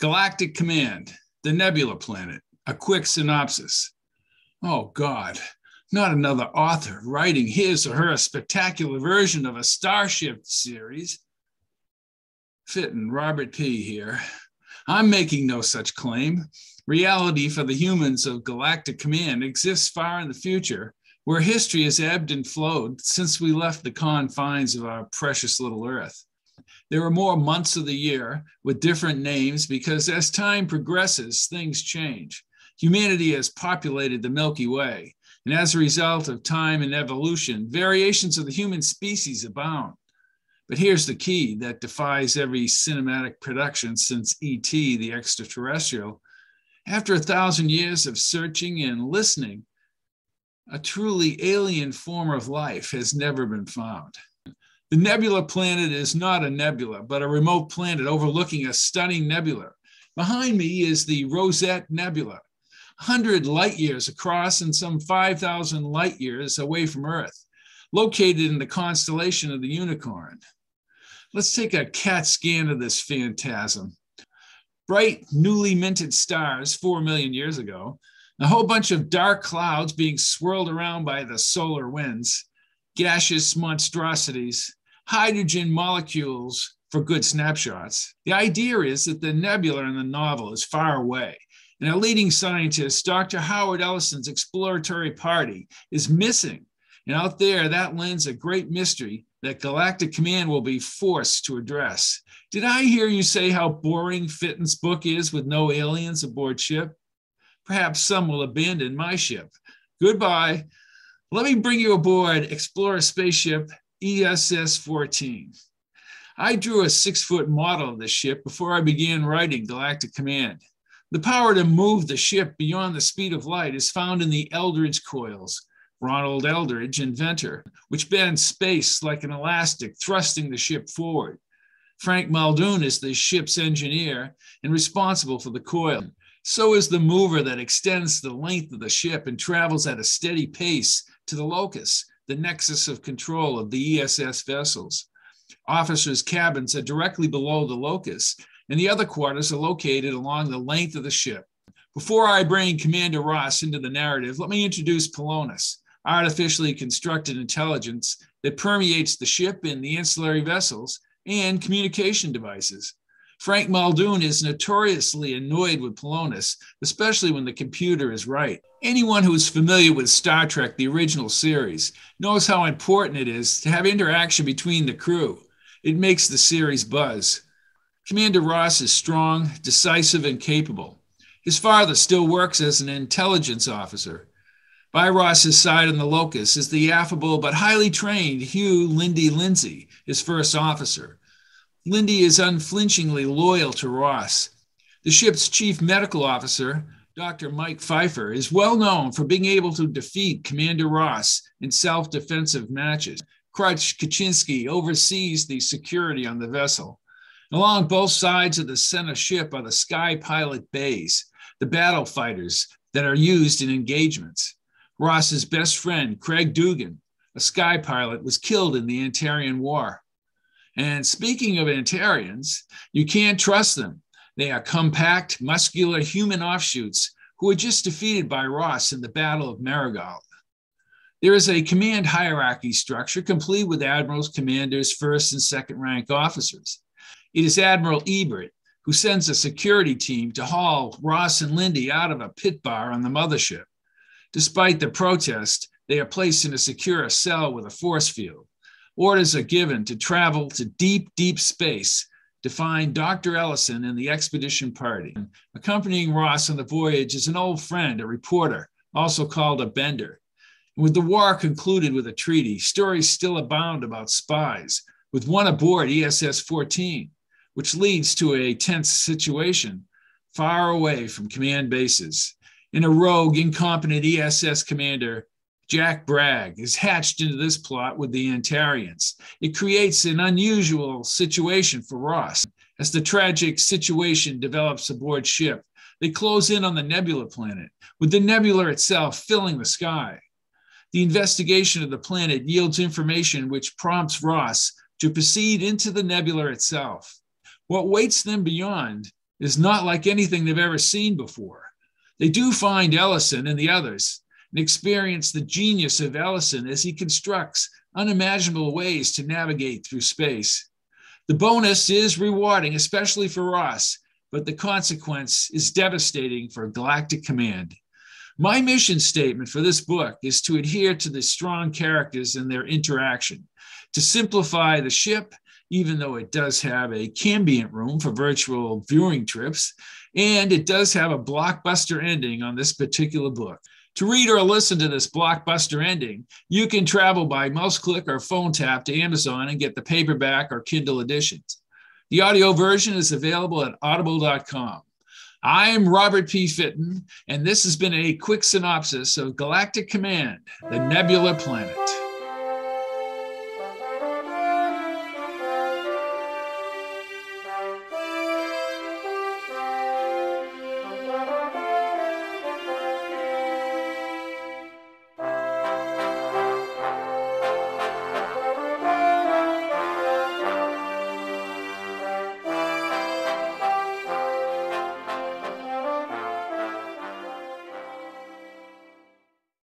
Galactic Command, the Nebula Planet, a quick synopsis. Oh, God, not another author writing his or her spectacular version of a Starship series. Fitton, Robert P. here. I'm making no such claim. Reality for the humans of Galactic Command exists far in the future, where history has ebbed and flowed since we left the confines of our precious little Earth. There are more months of the year with different names because as time progresses, things change. Humanity has populated the Milky Way, and as a result of time and evolution, variations of the human species abound. But here's the key that defies every cinematic production since E.T., the extraterrestrial. After a thousand years of searching and listening, a truly alien form of life has never been found. The nebula planet is not a nebula, but a remote planet overlooking a stunning nebula. Behind me is the Rosette Nebula, 100 light years across and some 5,000 light years away from Earth, located in the constellation of the Unicorn. Let's take a CAT scan of this phantasm. Bright, newly minted stars 4 million years ago, a whole bunch of dark clouds being swirled around by the solar winds, gaseous monstrosities, hydrogen molecules for good snapshots. The idea is that the nebula in the novel is far away. And a leading scientist, Dr. Howard Ellison's exploratory party, is missing. And out there, that lends a great mystery that Galactic Command will be forced to address. Did I hear you say how boring Fitton's book is with no aliens aboard ship? Perhaps some will abandon my ship. Goodbye. Let me bring you aboard Explorer Spaceship ESS 14. I drew a six foot model of the ship before I began writing Galactic Command. The power to move the ship beyond the speed of light is found in the Eldridge coils, Ronald Eldridge, inventor, which bend space like an elastic, thrusting the ship forward. Frank Muldoon is the ship's engineer and responsible for the coil. So is the mover that extends the length of the ship and travels at a steady pace to the locus, the nexus of control of the ESS vessels. Officers' cabins are directly below the locus, and the other quarters are located along the length of the ship. Before I bring Commander Ross into the narrative, let me introduce Polonus, artificially constructed intelligence that permeates the ship and the ancillary vessels and communication devices. Frank Muldoon is notoriously annoyed with Polonus, especially when the computer is right. Anyone who is familiar with Star Trek, the original series, knows how important it is to have interaction between the crew. It makes the series buzz. Commander Ross is strong, decisive, and capable. His father still works as an intelligence officer. By Ross's side on the locus is the affable but highly trained Hugh Lindy Lindsay, his first officer. Lindy is unflinchingly loyal to Ross. The ship's chief medical officer, Dr. Mike Pfeiffer, is well known for being able to defeat Commander Ross in self defensive matches. Crutch Kaczynski oversees the security on the vessel. Along both sides of the center ship are the sky pilot bays, the battle fighters that are used in engagements. Ross's best friend, Craig Dugan, a sky pilot, was killed in the Antarian War. And speaking of Antarians, you can't trust them. They are compact, muscular human offshoots who were just defeated by Ross in the Battle of Marigold. There is a command hierarchy structure complete with admirals, commanders, first and second rank officers. It is Admiral Ebert who sends a security team to haul Ross and Lindy out of a pit bar on the mothership. Despite the protest, they are placed in a secure cell with a force field orders are given to travel to deep, deep space to find Dr. Ellison and the expedition party. Accompanying Ross on the voyage is an old friend, a reporter, also called a bender. With the war concluded with a treaty, stories still abound about spies, with one aboard ESS 14, which leads to a tense situation far away from command bases. In a rogue, incompetent ESS commander Jack Bragg is hatched into this plot with the Antarians. It creates an unusual situation for Ross. As the tragic situation develops aboard ship, they close in on the nebula planet, with the nebula itself filling the sky. The investigation of the planet yields information which prompts Ross to proceed into the nebula itself. What waits them beyond is not like anything they've ever seen before. They do find Ellison and the others and experience the genius of Ellison as he constructs unimaginable ways to navigate through space. The bonus is rewarding, especially for Ross, but the consequence is devastating for Galactic Command. My mission statement for this book is to adhere to the strong characters and their interaction, to simplify the ship, even though it does have a Cambiant room for virtual viewing trips, and it does have a blockbuster ending on this particular book. To read or listen to this blockbuster ending, you can travel by mouse click or phone tap to Amazon and get the paperback or Kindle editions. The audio version is available at audible.com. I'm Robert P. Fitton, and this has been a quick synopsis of Galactic Command, the Nebula Planet.